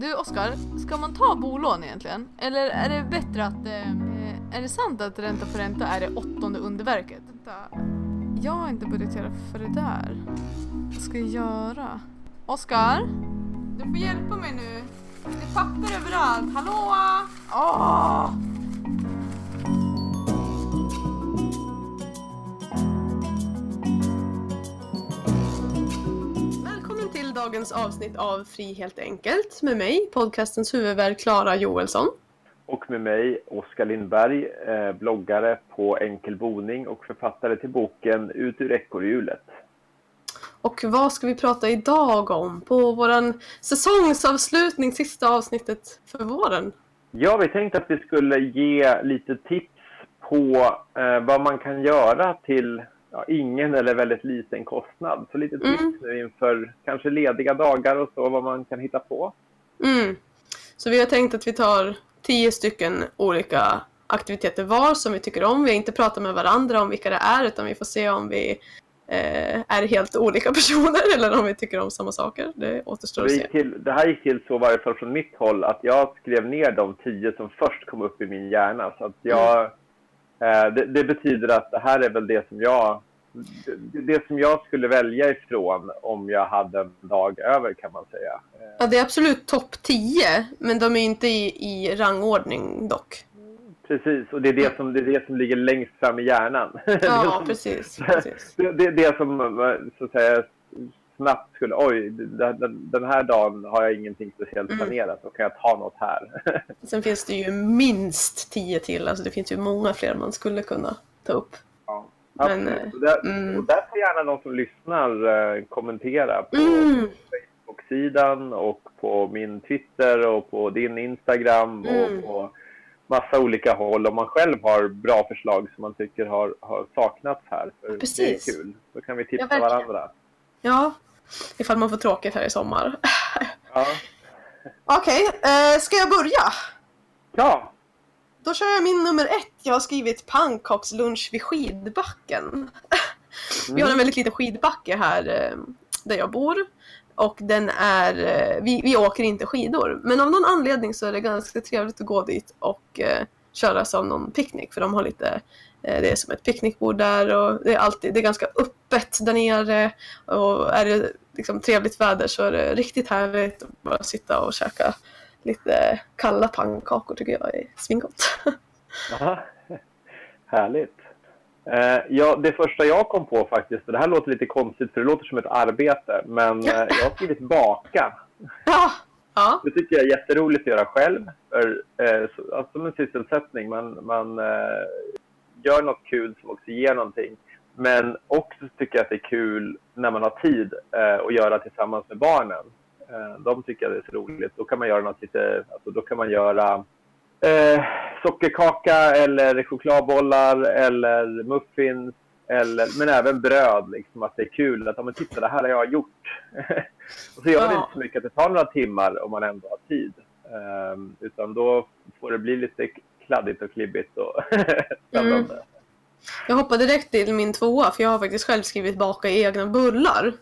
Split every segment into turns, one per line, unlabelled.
Du Oskar, ska man ta bolån egentligen? Eller är det bättre att... Eh, är det sant att ränta på ränta är det åttonde underverket? Vänta. Jag har inte budgeterat för det där. Vad ska jag göra? Oskar? Du får hjälpa mig nu. Det är papper överallt. Hallå? Åh!
Välkommen dagens avsnitt av Fri helt enkelt med mig, podcastens huvudvärd Klara Joelsson.
Och med mig, Oskar Lindberg, eh, bloggare på Enkel boning och författare till boken Ut ur ekorrhjulet.
Och vad ska vi prata idag om på våran säsongsavslutning, sista avsnittet för våren?
Ja, vi tänkte att vi skulle ge lite tips på eh, vad man kan göra till ja, ingen eller väldigt liten kostnad. Så lite tips
Mm.
nu inför kanske lediga dagar och så, vad man kan hitta på.
Mm. Så vi har tänkt att vi tar tio stycken olika aktiviteter var som vi tycker om. Vi har inte pratat med varandra om vilka det är utan vi får se om vi eh, är helt olika personer eller om vi tycker om samma saker. Det återstår att
Det,
se.
gick till, det här gick till så, i varje fall från mitt håll, att jag skrev ner de tio som först kom upp i min hjärna. Så att jag, eh, det, det betyder att det här är väl det som jag det, det som jag skulle välja ifrån om jag hade en dag över kan man säga.
Ja, det är absolut topp 10, men de är inte i, i rangordning dock.
Precis, och det är det som, det är det som ligger längst fram i hjärnan.
Ja,
som,
precis. precis.
det, det är det som så att säga snabbt skulle, oj, den, här dagen har jag ingenting speciellt
Mm.
planerat, då kan jag ta något här.
Sen finns det ju minst 10 till, alltså det finns ju många fler man skulle kunna ta upp. Men.
Och där,
mm.
och där får gärna de som lyssnar eh, kommentera på
Mm.
Facebook-sidan och på min Twitter och på din Instagram
Mm.
och på massa olika håll. Om man själv har bra förslag som man tycker har, har saknats här. För
Precis.
Det är kul. Då kan vi tipsa
Ja,
varandra.
Ja, ifall man får tråkigt här i sommar.
Ja.
Okej, eh, ska jag börja?
ja,
Då kör jag min nummer ett. Jag har skrivit pannkakslunch vid skidbacken. Vi har en väldigt liten skidbacke här eh, där jag bor. Och den är, eh, vi, vi åker inte skidor. Men av någon anledning så är det ganska trevligt att gå dit och eh, köra som någon picknick. För de har lite, det är som ett picknickbord där och det är alltid, det är ganska öppet där nere. Och är det liksom trevligt väder så är det riktigt härligt att bara sitta och käka lite kalla pannkakor tycker jag är svingott.
Aha. Härligt. Eh, ja, det första jag kom på faktiskt, och det här låter lite konstigt för det låter som ett arbete, men eh, jag har skrivit baka.
ja, ja,
Det tycker jag är jätteroligt att göra själv. För, eh, så, alltså, som en sysselsättning. Man, man eh, gör något kul som också ger någonting. Men också tycker jag att det är kul när man har tid eh, att göra tillsammans med barnen. Eh, de tycker jag det är så roligt. Då kan man göra något lite, alltså, då kan man göra eh, sockerkaka eller chokladbollar eller muffins. Eller, men även bröd, liksom, att det är kul. Att men titta, det här har jag gjort. och så gör det inte så mycket att det tar några timmar om man ändå har tid. Ehm, utan då får det bli lite kladdigt och klibbigt och spännande.
Jag hoppar direkt till min tvåa för jag har faktiskt själv skrivit baka egna bullar.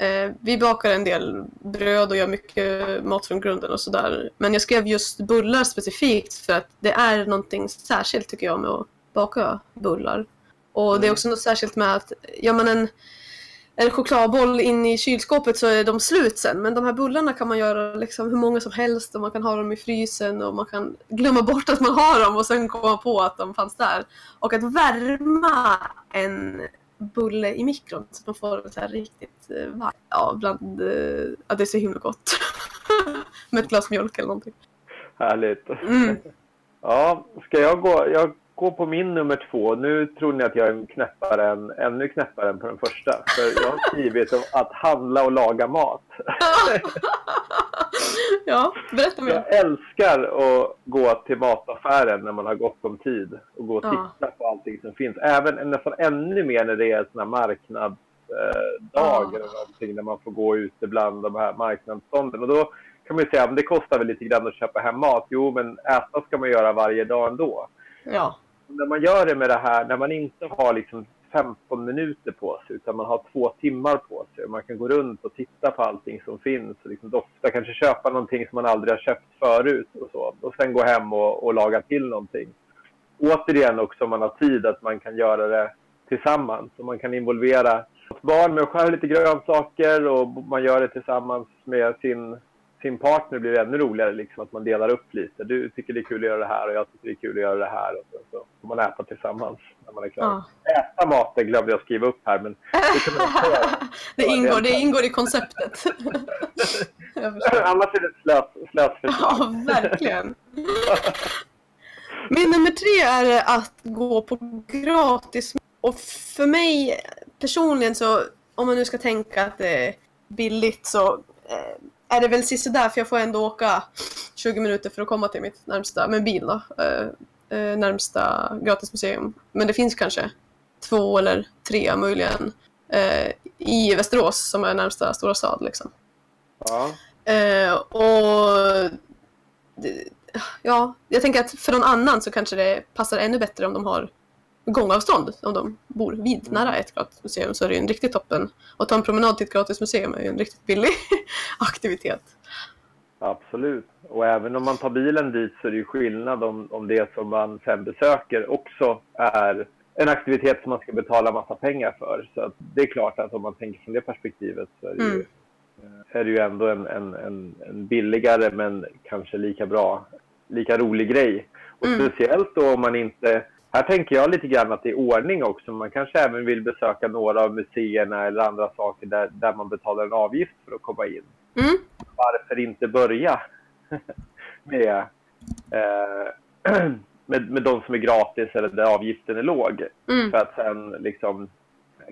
Eh, vi bakar en del bröd och gör mycket mat från grunden och sådär. Men jag skrev just bullar specifikt för att det är någonting särskilt tycker jag med att baka bullar. Och det är
Mm.
också något särskilt med att gör man en, en chokladboll in i kylskåpet så är de slut sen. Men de här bullarna kan man göra liksom hur många som helst och man kan ha dem i frysen och man kan glömma bort att man har dem och sen komma på att de fanns där. Och att värma en bulle i mikron så man får det så här riktigt eh, varmt. Ja, bland, eh, ja, det är så himla gott. Med ett glas mjölk eller någonting.
Härligt.
Mm.
Ja, ska jag gå? Jag går på min nummer två. Nu tror ni att jag är knäppare än, ännu knäppare än på den första. För jag har skrivit om att handla och laga mat.
ja, berätta mer.
Jag älskar att gå till mataffären när man har gott om tid och gå och
Ja.
titta på allting som finns. Även nästan ännu mer när det är såna marknadsdag
Ja.
eller någonting när man får gå ute bland de här marknadsstånden. Och då kan man ju säga att det kostar väl lite grann att köpa hem mat. Jo, men äta ska man göra varje dag ändå.
Ja
när man gör det med det här, när man inte har liksom 15 minuter på sig utan man har två timmar på sig. Man kan gå runt och titta på allting som finns och liksom dofta, kanske köpa någonting som man aldrig har köpt förut och så. Och sen gå hem och, och laga till någonting. Återigen också om man har tid att man kan göra det tillsammans och man kan involvera barn med att skära lite grönsaker och man gör det tillsammans med sin sin partner blir det ännu roligare liksom, att man delar upp lite. Du tycker det är kul att göra det här och jag tycker det är kul att göra det här. Och så, så får man äta tillsammans när man är klar. Ja. Äta maten glömde jag skriva upp här men det kan man
det, ingår, det ingår i konceptet.
Annars är det ett slös, slösförslag.
Ja, verkligen. Min nummer tre är att gå på gratis. Och för mig personligen så, om man nu ska tänka att det är billigt så eh, är det väl sisådär för jag får ändå åka 20 minuter för att komma till mitt närmsta, med bil då, eh, eh, närmsta gratismuseum. Men det finns kanske två eller tre möjligen eh, i Västerås som är närmsta stora stad liksom.
Ja.
Och ja, jag tänker att för någon annan så kanske det passar ännu bättre om de har gångavstånd om de bor vid nära ett gratismuseum så är det ju en riktigt toppen. Och ta en promenad till ett gratismuseum är ju en riktigt billig aktivitet.
Absolut. Och även om man tar bilen dit så är det ju skillnad om, om det som man sen besöker också är en aktivitet som man ska betala massa pengar för. Så det är klart att om man tänker från det perspektivet så är det ju, mm. är det ju ändå en, en, en, en, billigare men kanske lika bra, lika rolig grej. Och mm. speciellt då om man inte här tänker jag lite grann att det är ordning också. Man kanske även vill besöka några av museerna eller andra saker där, där man betalar en avgift för att komma in.
Mm.
Varför inte börja med, eh, med, med de som är gratis eller där avgiften är låg?
Mm.
För att sen liksom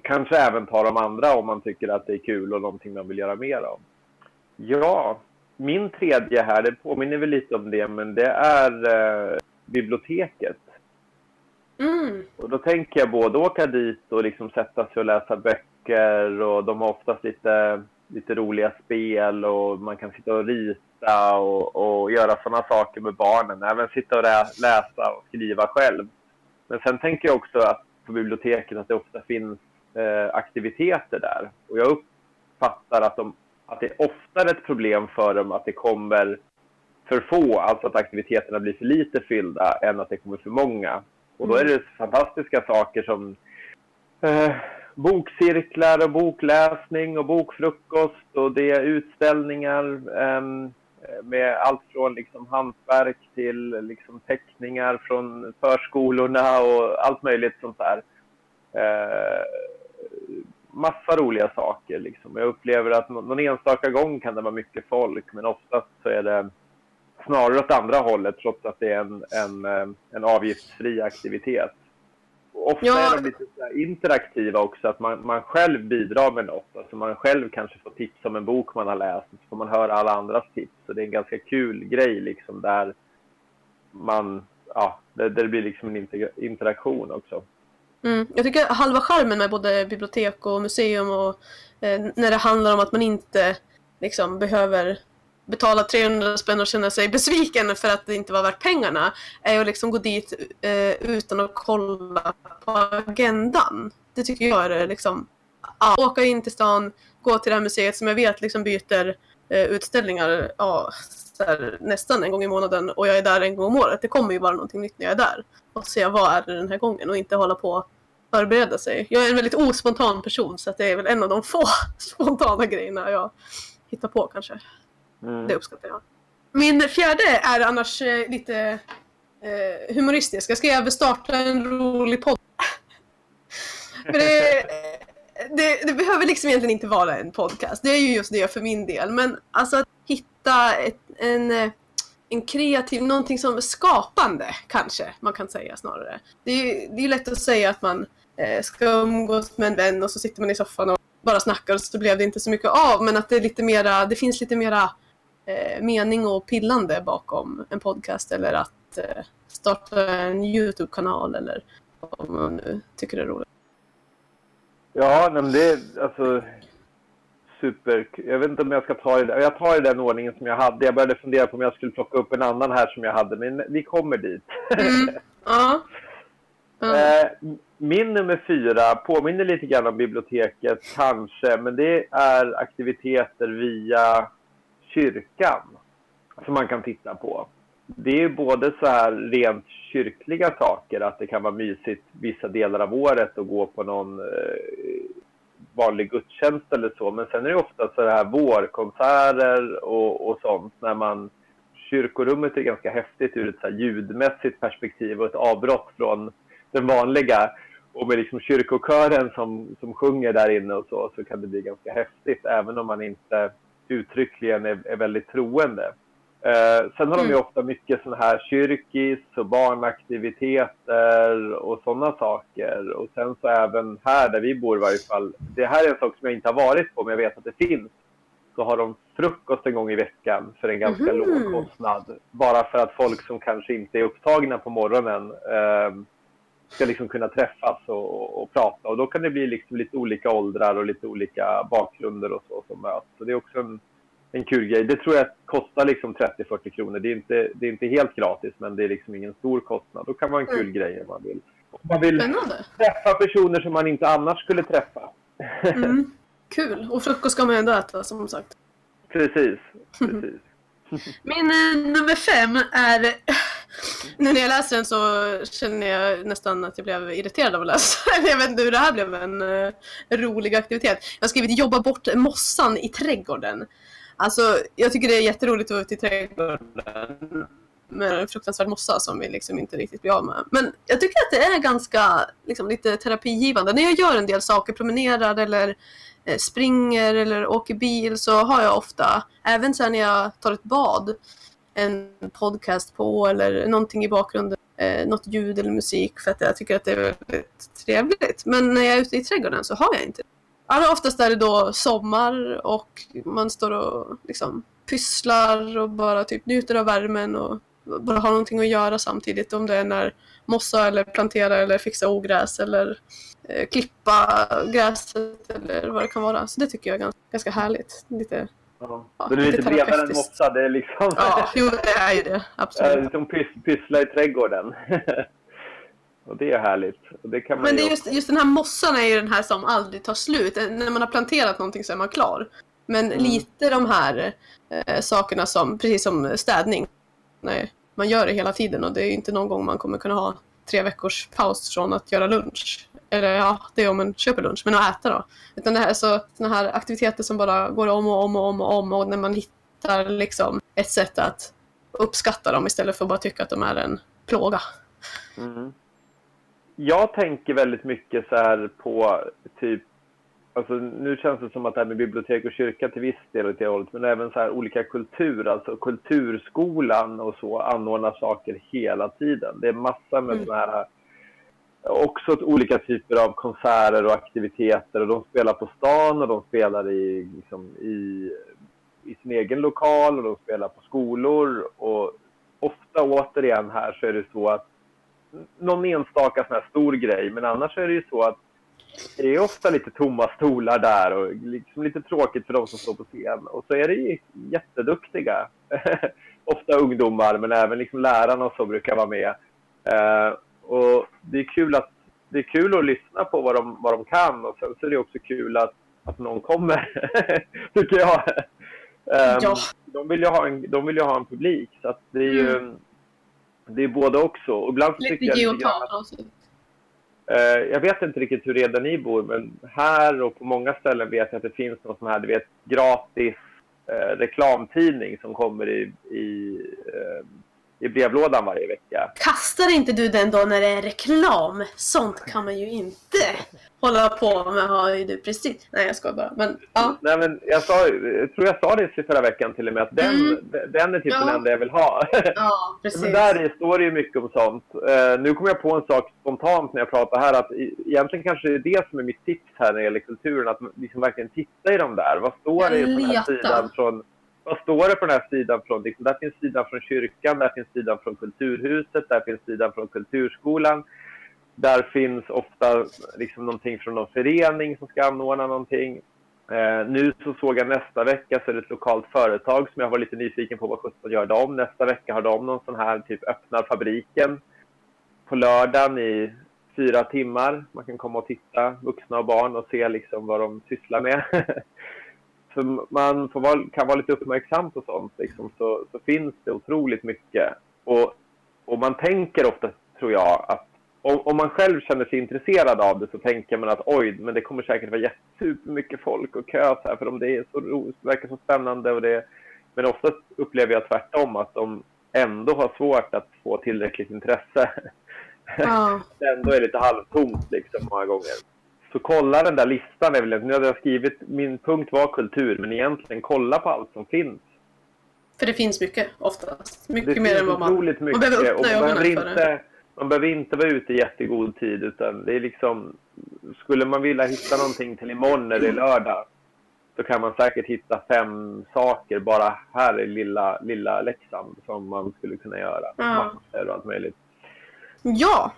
kanske även ta de andra om man tycker att det är kul och någonting man vill göra mer av. Ja, min tredje här, det påminner väl lite om det, men det är eh, biblioteket.
Mm.
Och då tänker jag både åka dit och liksom sätta sig och läsa böcker och de har oftast lite, lite roliga spel och man kan sitta och rita och, och göra sådana saker med barnen. Även sitta och läsa och skriva själv. Men sen tänker jag också att på biblioteken att det ofta finns eh, aktiviteter där. Och jag uppfattar att, de, att det är oftare ett problem för dem att det kommer för få, alltså att aktiviteterna blir för lite fyllda, än att det kommer för många. Och då är det fantastiska saker som eh, bokcirklar och bokläsning och bokfrukost och det är utställningar eh, med allt från liksom hantverk till liksom teckningar från förskolorna och allt möjligt sånt där. Eh, massa roliga saker. Liksom. Jag upplever att någon enstaka gång kan det vara mycket folk men oftast så är det snarare åt andra hållet trots att det är en, en, eh, en avgiftsfri aktivitet. Ofta ja. är de lite interaktiva också, att man, man själv bidrar med något. Alltså man själv kanske får tips om en bok man har läst, så får man höra alla andras tips. Så det är en ganska kul grej liksom där man, ja, där, det blir liksom en interaktion också.
Mm. Jag tycker halva charmen med både bibliotek och museum och eh, när det handlar om att man inte liksom behöver betala 300 spänn och känna sig besviken för att det inte var värt pengarna är att liksom gå dit eh, utan att kolla på agendan. Det tycker jag är eh, liksom, ja, åka in till stan, gå till det här museet som jag vet liksom byter eh, utställningar ja, här, nästan en gång i månaden och jag är där en gång om året. Det kommer ju vara någonting nytt när jag är där. Och se vad är det den här gången och inte hålla på och förbereda sig. Jag är en väldigt ospontan person så att det är väl en av de få spontana grejerna jag hittar på kanske. Mm. Det uppskattar jag. Min fjärde är annars eh, lite eh, humoristisk. Jag ska starta en rolig podd. det, eh, det, det, behöver liksom egentligen inte vara en podcast. Det är ju just det för min del. Men alltså att hitta ett, en, eh, en kreativ, någonting som är skapande kanske man kan säga snarare. Det är ju det är lätt att säga att man eh, ska umgås med en vän och så sitter man i soffan och bara snackar och så blev det inte så mycket av. Men att det är lite mera, det finns lite mera mening och pillande bakom en podcast eller att eh, starta en YouTube-kanal eller vad man nu tycker det är roligt.
Ja, men det är alltså super... Jag vet inte om jag ska ta det. Jag tar i den ordningen som jag hade. Jag började fundera på om jag skulle plocka upp en annan här som jag hade, men vi kommer dit.
Mm. Ja.
Eh, min nummer fyra påminner lite grann om biblioteket, kanske, men det är aktiviteter via kyrkan som man kan titta på. Det är både så här rent kyrkliga saker, att det kan vara mysigt vissa delar av året att gå på någon eh, vanlig gudstjänst eller så. Men sen är det ofta så här vårkonserter och, och sånt när man kyrkorummet är ganska häftigt ur ett så ljudmässigt perspektiv och ett avbrott från den vanliga. Och med liksom kyrkokören som, som sjunger där inne och så, så kan det bli ganska häftigt även om man inte uttryckligen är, är väldigt troende. Eh, sen har mm. de ju mm. ofta mycket sådana här kyrkis och barnaktiviteter och sådana saker. Och sen så även här där vi bor i varje fall. Det här är en sak som jag inte har varit på men jag vet att det finns. Så har de frukost en gång i veckan för en ganska mm. låg kostnad. Bara för att folk som kanske inte är upptagna på morgonen eh, ska liksom kunna träffas och, och, prata. Och då kan det bli liksom lite olika åldrar och lite olika bakgrunder och så som möts. Så det är också en en kul grej. Det tror jag kostar liksom 30-40 kronor. Det är, inte, det är inte helt gratis, men det är liksom ingen stor kostnad. Då kan vara en kul mm. grej om man vill. Om man vill Spännande. träffa personer som man inte annars skulle träffa.
Mm. Kul! Och frukost ska man ändå äta, som sagt.
Precis. precis.
Min eh, nummer fem är... Nu när jag läser den så känner jag nästan att jag blev irriterad av att läsa. Jag vet inte hur det här blev en uh, eh, rolig aktivitet. Jag har skrivit jobba bort mossan i trädgården. Alltså, jag tycker det är jätteroligt att vara ute i trädgården med en fruktansvärd mossa som vi liksom inte riktigt blir av med. Men jag tycker att det är ganska liksom, lite terapigivande. När jag gör en del saker, promenerar eller eh, springer eller åker bil så har jag ofta, även sen när jag tar ett bad, en podcast på eller någonting i bakgrunden, eh, något ljud eller musik för att jag tycker att det är väldigt trevligt. Men när jag är ute i trädgården så har jag inte det. Allra oftast är det då sommar och man står och liksom pysslar och bara typ njuter av värmen och bara har någonting att göra samtidigt. Om det är när mossa eller plantera eller fixa ogräs eller eh, klippa gräset eller vad det kan vara. Så det tycker jag är ganska, ganska härligt. Lite,
ja. ja, det är lite, bredare än mossa. Det är liksom...
Ja, jo, det är ju det. Absolut.
Liksom pys pyssla i trädgården. Och det är härligt. Det kan man
Men det är just, just den här mossan är ju den här som aldrig tar slut. När man har planterat någonting så är man klar. Men mm. lite de här eh, sakerna som, precis som städning. Nej, man gör det hela tiden och det är inte någon gång man kommer kunna ha tre veckors paus från att göra lunch. Eller ja, det är om man köper lunch, men att äta då. Utan det här är så, såna här aktiviteter som bara går om och om och om och om och när man hittar liksom ett sätt att uppskatta dem istället för att bara tycka att de är en plåga.
Mm jag tänker väldigt mycket så här på typ Alltså, nu känns det som att det här med bibliotek och kyrka till viss del åt det hållet, men även så här olika kultur, alltså kulturskolan och så anordnar saker hela tiden. Det är massor med mm. sådana här, också olika typer av konserter och aktiviteter och de spelar på stan och de spelar i, liksom, i, i sin egen lokal och de spelar på skolor och ofta återigen här så är det så att någon enstaka sån här stor grej, men annars är det ju så att det är ofta lite tomma stolar där och liksom lite tråkigt för de som står på scen. Och så är det ju jätteduktiga, ofta ungdomar, men även liksom lärarna och så brukar vara med. Eh, Uh, och det är kul att det är kul att lyssna på vad de, vad de kan och sen så är det också kul att, att någon kommer, tycker jag. Um, ja. de, vill ju ha en, de vill ju ha en publik, så att det är ju mm det är både också. Och ibland
lite jag, lite grann,
eh, jag vet inte riktigt hur redan ni bor, men här och på många ställen vet jag att det finns någon sån här, du vet, gratis eh, reklamtidning som kommer i, i, eh, i brevlådan varje vecka.
Kastar inte du den då när det är reklam? Sånt kan man ju inte hålla på med har ju du precis. Nej jag skojar bara. Men, ja.
Nej, men jag, sa, jag tror jag sa det förra veckan till och med att den, mm. den är typ ja. den enda jag vill ha.
Ja, precis.
men där står det ju mycket om sånt. Uh, nu kommer jag på en sak spontant när jag pratar här att egentligen kanske det är det som är mitt tips här när det gäller kulturen. Att liksom verkligen titta i de där. Vad står det på den här sidan från vad står det på den här sidan från? Liksom, där finns sidan från kyrkan, där finns sidan från Kulturhuset, där finns sidan från Kulturskolan. Där finns ofta liksom någonting från någon förening som ska anordna någonting. Eh, nu så såg jag nästa vecka så är det ett lokalt företag som jag var lite nyfiken på vad sjutton gör de. Nästa vecka har de någon sån här typ öppnar fabriken på lördagen i fyra timmar. Man kan komma och titta, vuxna och barn, och se liksom vad de sysslar med. så man får vara, kan vara lite uppmärksam på sånt. Liksom, så, så finns det otroligt mycket. Och, och man tänker ofta, tror jag, att om, om, man själv känner sig intresserad av det så tänker man att oj, men det kommer säkert vara supermycket folk och kö så här, för om det är så roligt, verkar så spännande. Och det, men ofta upplever jag tvärtom att de ändå har svårt att få tillräckligt intresse. Ja. det ändå är lite halvtomt liksom många gånger. Så kolla den där listan. Nu hade jag skrivit, min punkt var kultur, men egentligen kolla på allt som finns.
För det finns mycket oftast. Mycket det mer än vad
man... Mycket. Man behöver öppna ögonen för inte, det. Man behöver inte vara ute i jättegod tid utan det är liksom... Skulle man vilja hitta någonting till imorgon är lördag så kan man säkert hitta fem saker bara här i lilla, lilla Leksand som man skulle kunna göra. Ja. Massor och allt möjligt.
Ja,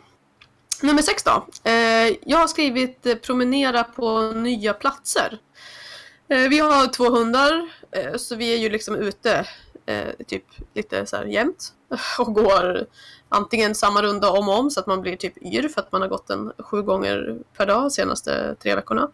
Nummer sex då. Eh, jag har skrivit eh, promenera på nya platser. Eh, vi har två hundar, så vi är ju liksom ute typ lite så här jämt och går antingen samma runda om och om så att man blir typ yr för att man har gått den sju gånger per dag de senaste tre veckorna.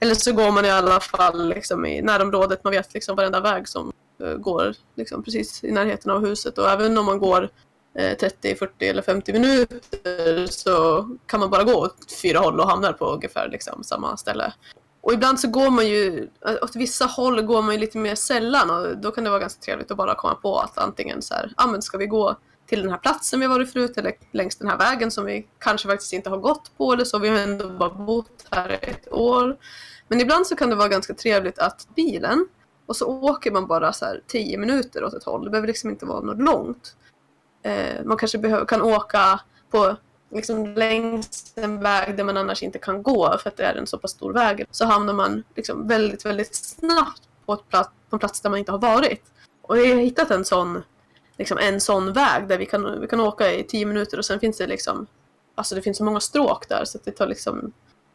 Eller så går man i alla fall liksom i närområdet, man vet liksom varenda väg som går liksom precis i närheten av huset och även om man går Eh, 30, 40 eller 50 minuter så kan man bara gå åt fyra håll och hamnar på ungefär liksom samma ställe. Och ibland så går man ju, eh, åt vissa håll går man ju lite mer sällan och då kan det vara ganska trevligt att bara komma på att antingen så här, ah, men ska vi gå till den här platsen vi varit förut eller längs den här vägen som vi kanske faktiskt inte har gått på eller så. Vi har ändå bara bott här ett år. Men ibland så kan det vara ganska trevligt att bilen och så åker man bara så här 10 minuter åt ett håll. Det behöver liksom inte vara något långt. Eh, man kanske behöver, kan åka på liksom längs en väg där man annars inte kan gå för att det är en så pass stor väg. Så hamnar man liksom väldigt, väldigt snabbt på, ett plats, på en plats där man inte har varit. Och vi har hittat en sån, liksom en sån väg där vi kan, vi kan åka i tio minuter och sen finns det liksom, alltså det finns så många stråk där så att det tar liksom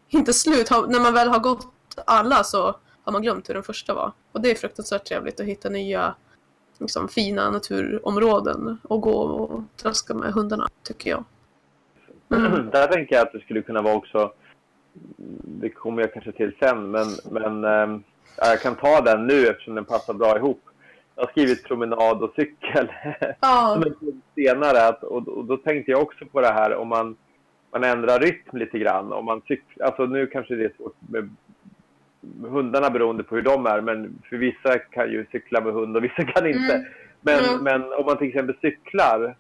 inte slut. När man väl har gått alla så har man glömt hur den första var. Och det är fruktansvärt trevligt att hitta nya liksom, fina naturområden och gå och traska med hundarna, tycker jag.
Mm. Där tänker jag att det skulle kunna vara också, det kommer jag kanske till sen, men, men äh, jag kan ta den nu eftersom den passar bra ihop. Jag har skrivit promenad och cykel som en senare. Att, och, och, då tänkte jag också på det här om man, man ändrar rytm lite grann. Om man cyk, alltså nu kanske det är svårt med hundarna beroende på hur de är, men för vissa kan ju cykla med hund och vissa kan inte. Mm. Men, mm. men om man till exempel cyklar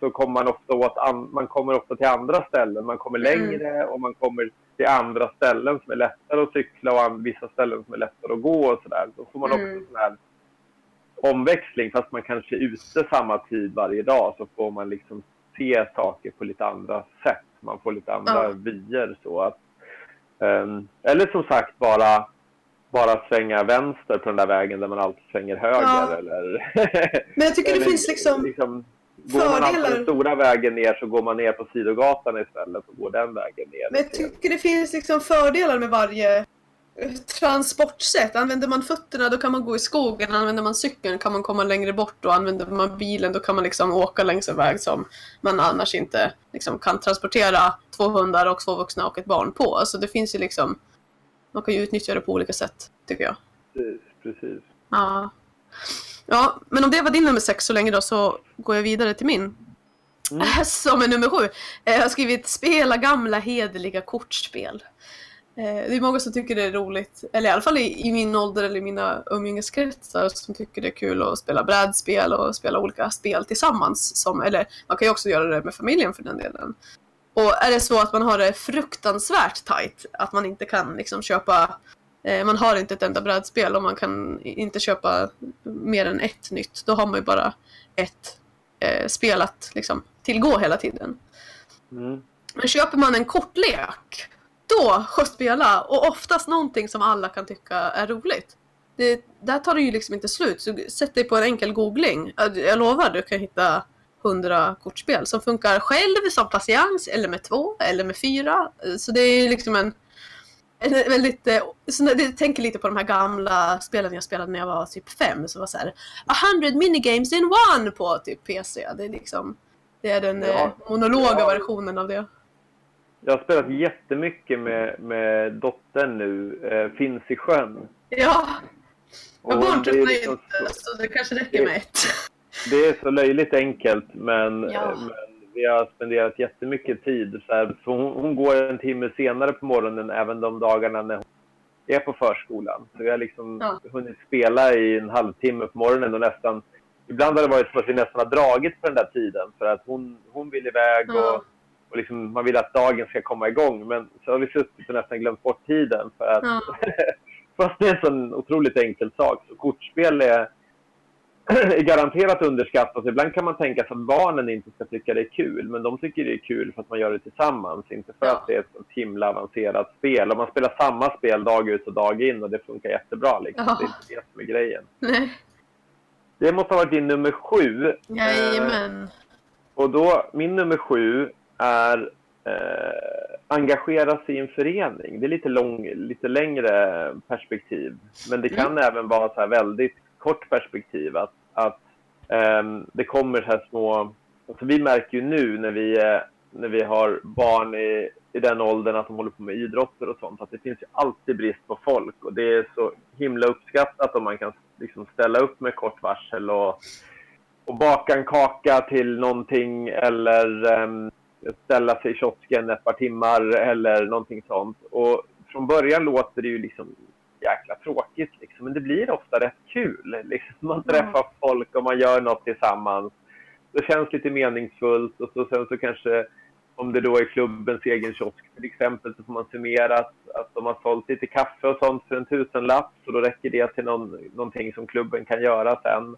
så kommer man ofta, åt an, man kommer ofta till andra ställen. Man kommer mm. längre och man kommer till andra ställen som är lättare att cykla och vissa ställen som är lättare att gå och sådär. Då får man också mm. sån här omväxling fast man kanske är ute samma tid varje dag så får man liksom se saker på lite andra sätt. Man får lite andra vyer så att eller som sagt bara bara svänga vänster på den där vägen där man alltid svänger höger. Ja. Eller,
Men jag tycker det finns liksom, liksom
Går fördelar. man alltså den stora vägen ner så går man ner på sidogatan istället och går den vägen ner.
Men jag tycker det finns liksom fördelar med varje transportsätt. Använder man fötterna då kan man gå i skogen, använder man cykeln kan man komma längre bort och använder man bilen då kan man liksom åka längs en väg som man annars inte liksom kan transportera två hundar och två vuxna och ett barn på. Alltså det finns ju liksom, man kan ju utnyttja det på olika sätt tycker jag.
Precis, precis.
Ja. Ja, men om det var din nummer sex så länge då så går jag vidare till min. Mm. Som är nummer sju. Jag har skrivit spela gamla hederliga kortspel. Eh, det är många som tycker det är roligt, eller i alla fall i, min ålder eller i mina umgängeskretsar som tycker det är kul att spela brädspel och spela olika spel tillsammans. Som, eller man kan ju också göra det med familjen för den delen. Och är det så att man har det fruktansvärt tight, att man inte kan liksom köpa Eh, man har inte ett enda brädspel och man kan inte köpa mer än ett nytt. Då har man ju bara ett eh, spel att liksom, tillgå hela tiden. Mm. Men köper man en kortlek, då att spela och oftast någonting som alla kan tycka är roligt. Det, där tar det ju liksom inte slut. Så sätt dig på en enkel googling. Jag lovar, du kan hitta hundra kortspel som funkar själv som patiens eller med två eller med fyra. Så det är liksom en väldigt, eh, så jag tänker lite på de här gamla spelen jag spelade när jag var typ fem. Så var så här, a hundred minigames in one på typ PC. Det är liksom, det är den ja. Eh, monologa ja. versionen av det.
Jag har spelat jättemycket med, med dottern nu, eh, Finns i sjön.
Ja, men
Och
barn
det är
tröttnar
liksom
inte
så-
så det kanske räcker med ett.
Det är så löjligt enkelt, men,
Ja.
men vi har spenderat jättemycket tid. Så här, för hon, hon går en timme senare på morgonen även de dagarna när hon är på förskolan. Så vi har liksom
Ja.
hunnit spela i en halvtimme på morgonen och nästan... Ibland har det varit så att vi nästan har dragit på den där tiden för att hon, hon vill iväg
Ja.
och, och liksom, man vill att dagen ska komma igång. Men så har vi suttit och nästan glömt bort tiden för att
Ja.
Fast det är en sån otroligt enkel sak. Så kortspel är, är garanterat underskattat. Ibland kan man tänka sig att barnen inte ska tycka det är kul. Men de tycker det är kul för att man gör det tillsammans. Inte för
Ja.
att det är ett så himla avancerat spel. Och man spelar samma spel dag ut och dag in och det funkar jättebra. Liksom.
Ja.
Det är inte det som är grejen.
Nej.
Det måste ha varit din nummer sju. Eh,
Jajamän.
och då, min nummer sju är eh, engagera sig i en förening. Det är lite, lång, lite längre perspektiv. Men det kan även vara så här väldigt kort perspektiv. Att, att ehm, det kommer så här små... Alltså vi märker ju nu när vi, eh, när vi har barn i, i den åldern att de håller på med idrotter och sånt att det finns ju alltid brist på folk. Och det är så himla uppskattat om man kan liksom ställa upp med kort varsel och och baka en kaka till någonting eller ehm, ställa sig i kiosken ett par timmar eller någonting sånt. Och från början låter det ju liksom jäkla tråkigt liksom, men det blir ofta rätt kul. Liksom. Man
Ja.
träffar folk och man gör något tillsammans. Det känns lite meningsfullt och så, sen så kanske om det då är klubbens egen kiosk till exempel så får man summera att, att de har sålt lite kaffe och sånt för en tusenlapp så då räcker det till någon, någonting som klubben kan göra sen.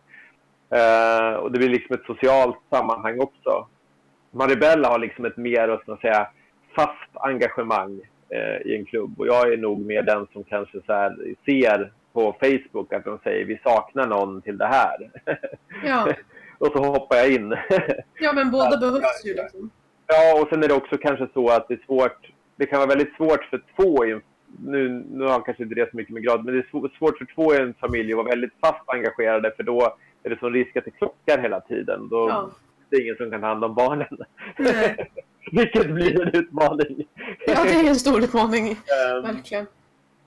Eh, och det blir liksom ett socialt sammanhang också. Maribella har liksom ett mer, ska man säga, fast engagemang eh, i en klubb. Och jag är nog mer den som kanske så ser på Facebook att de säger vi saknar någon till det här.
Ja.
och så hoppar jag in.
ja, men båda
Ja,
behövs ju liksom.
Ja, och sen är det också kanske så att det är svårt. Det kan vara väldigt svårt för två i en, nu, nu har han kanske inte det så mycket med grad, men det är svå- svårt för två i en familj att vara väldigt fast engagerade för då är det sån risk att det krockar hela tiden. Då
Ja.
Det är ingen som kan ta hand om barnen.
Nej.
Vilket blir en utmaning.
ja, det är en stor utmaning.
Ehm,
Verkligen.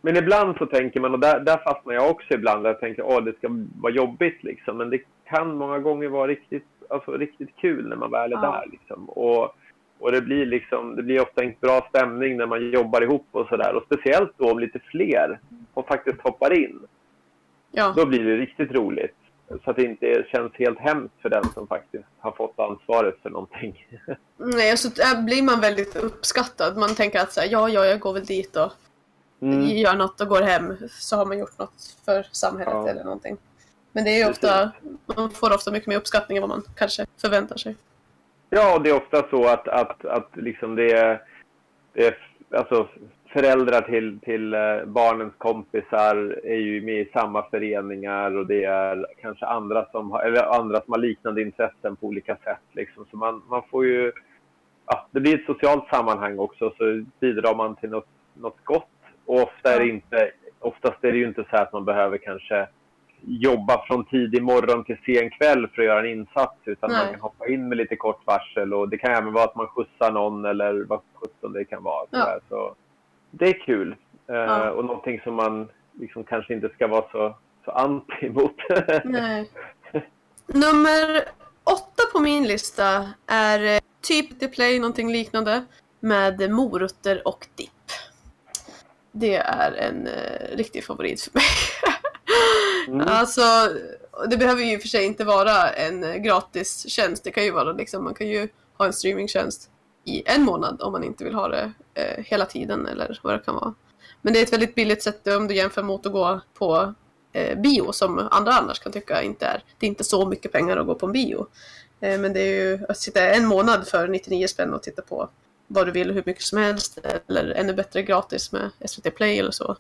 Men ibland så tänker man, och där, där fastnar jag också ibland, där jag tänker att det ska vara jobbigt. Liksom. Men det kan många gånger vara riktigt, alltså, riktigt kul när man väl är
Ja.
där. Liksom. Och, och det, blir liksom, det blir ofta en bra stämning när man jobbar ihop och sådär. Och speciellt då om lite fler och faktiskt hoppar in.
Ja.
Då blir det riktigt roligt. Så att det inte känns helt hemskt för den som faktiskt har fått ansvaret för någonting.
Nej, så äh, blir man väldigt uppskattad. Man tänker att så här, ja, ja, jag går väl dit och
Mm.
gör något och går hem. Så har man gjort något för samhället
Ja.
eller någonting. Men det är ofta, man får ofta mycket mer uppskattning än vad man kanske förväntar sig.
Ja, och det är ofta så att, att, att liksom det, är, det är alltså föräldrar till, till eh, barnens kompisar är ju med i samma föreningar och det är kanske andra som har, eller andra som har liknande intressen på olika sätt. Liksom. Så man, man får ju... Ja, det blir ett socialt sammanhang också, så bidrar man till något, något gott. Och ofta är det inte, oftast är det ju inte så att man behöver kanske jobba från tidig morgon till sen kväll för att göra en insats utan man
Nej.
kan hoppa in med lite kort varsel och det kan även vara att man skjutsar någon eller vad sjutton det kan vara.
Ja.
Så det är kul eh,
Ja.
och någonting som man liksom kanske inte ska vara så, så anti mot.
Nummer åtta på min lista är eh, typ The Play, någonting liknande, med morötter och dipp. Det är en eh, riktig favorit för mig.
Mm.
Alltså, det behöver ju för sig inte vara en gratis tjänst. Det kan ju vara liksom, man kan ju ha en streamingtjänst i en månad om man inte vill ha det eh, hela tiden eller vad det kan vara. Men det är ett väldigt billigt sätt om du jämför mot att gå på eh, bio som andra annars kan tycka inte är. Det är inte så mycket pengar att gå på en bio. Eh, men det är ju att sitta en månad för 99 spänn och titta på vad du vill hur mycket som helst eller ännu bättre gratis med SVT Play eller så.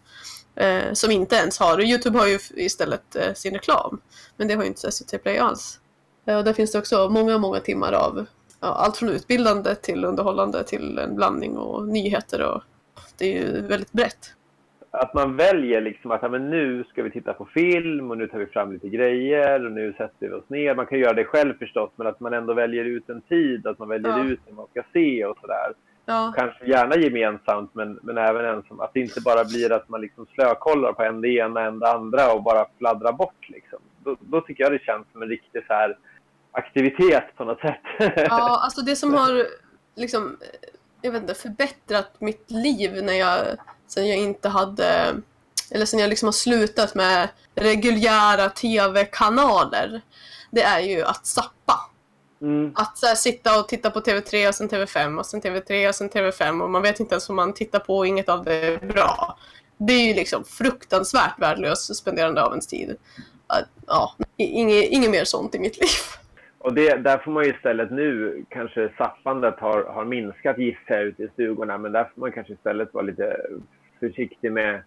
Eh, som inte ens har, Youtube har ju istället eh, sin reklam. Men det har ju inte SVT Play alls. Eh, och där finns det också många, många timmar av ja, allt från utbildande till underhållande till en blandning och nyheter och det är ju väldigt brett.
att man väljer liksom att men nu ska vi titta på film och nu tar vi fram lite grejer och nu sätter vi oss ner. Man kan göra det själv förstås, men att man ändå väljer ut en tid, att man väljer
Ja.
ut vad man ska se och sådär.
Ja.
Kanske gärna gemensamt, men, men även ensam. Att det inte bara blir att man liksom slökollar på en det ena, en det andra och bara fladdrar bort. Liksom. Då, då tycker jag det känns som en riktig så här, aktivitet på något sätt.
ja, alltså det som har liksom, jag vet inte, förbättrat mitt liv när jag, sen jag inte hade, eller sen jag liksom har slutat med reguljära tv-kanaler, det är ju att sappa.
Mm.
Att så här, sitta och titta på TV3 och sen TV5 och sen TV3 och sen TV5 och man vet inte ens vad man tittar på och inget av det är bra. Det är ju liksom fruktansvärt värdelöst spenderande av ens tid. Att, Ja, inget, inget mer sånt i mitt liv.
Och det, där får man ju istället nu, kanske sappandet har, har minskat gissar jag ute i stugorna, men där får man kanske istället vara lite försiktig med,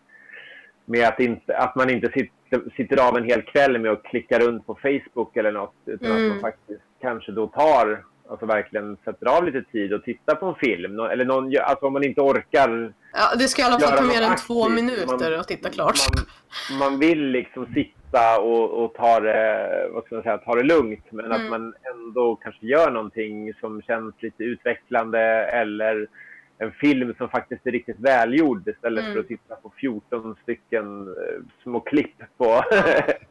med att, inte, att man inte sitter, sitter av en hel kväll med att klicka runt på Facebook eller något, utan
Mm.
att man faktiskt kanske då tar, alltså verkligen sätter av lite tid och tittar på en film. Eller någon, alltså om man inte orkar
Ja, det ska i alla fall ta mer än två minuter
Man-
att titta klart.
Man, man vill liksom sitta och, och ta, det, vad ska man säga, ta det lugnt, men
Mm.
att man ändå kanske gör någonting som känns lite utvecklande eller en film som faktiskt är riktigt välgjord istället
Mm.
för att titta på 14 stycken eh, små klipp på,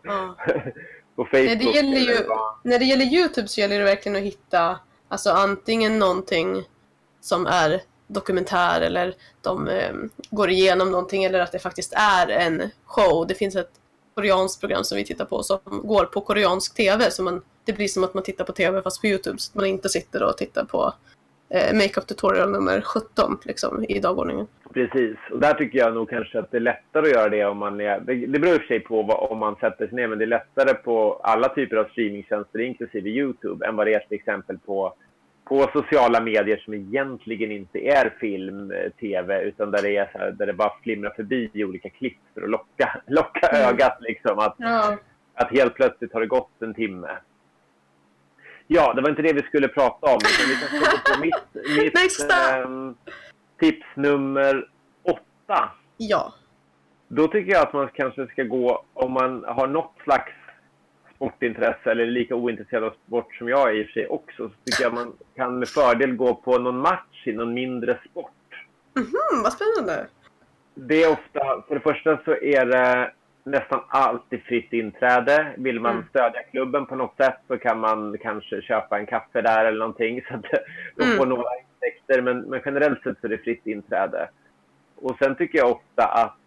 Ja.
på Facebook.
Nej, det gäller ju- När det gäller Youtube så gäller det verkligen att hitta alltså antingen någonting som är dokumentär eller de eh, går igenom någonting eller att det faktiskt är en show. Det finns ett koreanskt program som vi tittar på som går på koreansk TV. Så man, det blir som att man tittar på TV fast på Youtube. Så att man inte sitter och tittar på eh, Makeup tutorial nummer 17 liksom, i dagordningen.
Precis, och där tycker jag nog kanske att det är lättare att göra det om man är... Det, det beror i och för sig på vad, om man sätter sig ner, men det är lättare på alla typer av streamingtjänster, inklusive Youtube, än vad det är till exempel på, på sociala medier som egentligen inte är film, eh, tv, utan där det, är så här, där det bara flimrar förbi i olika klipp för att locka, locka
Mm.
ögat. Liksom, att,
Ja.
att helt plötsligt har det gått en timme. Ja, det var inte det vi skulle prata om. Utan vi kan gå på mitt, mitt ehm, tips nummer åtta.
ja.
Då tycker jag att man kanske ska gå, om man har något slags sportintresse eller lika ointresserad av sport som jag är i och för sig också, så tycker jag man kan med fördel gå på någon match i någon mindre sport.
Mm, vad spännande.
Det är ofta, för det första så är det nästan alltid fritt inträde. Vill man
Mm.
stödja klubben på något sätt så kan man kanske köpa en kaffe där eller någonting så att de
Mm.
får några intäkter. Men, men generellt sett så är det fritt inträde. Och sen tycker jag ofta att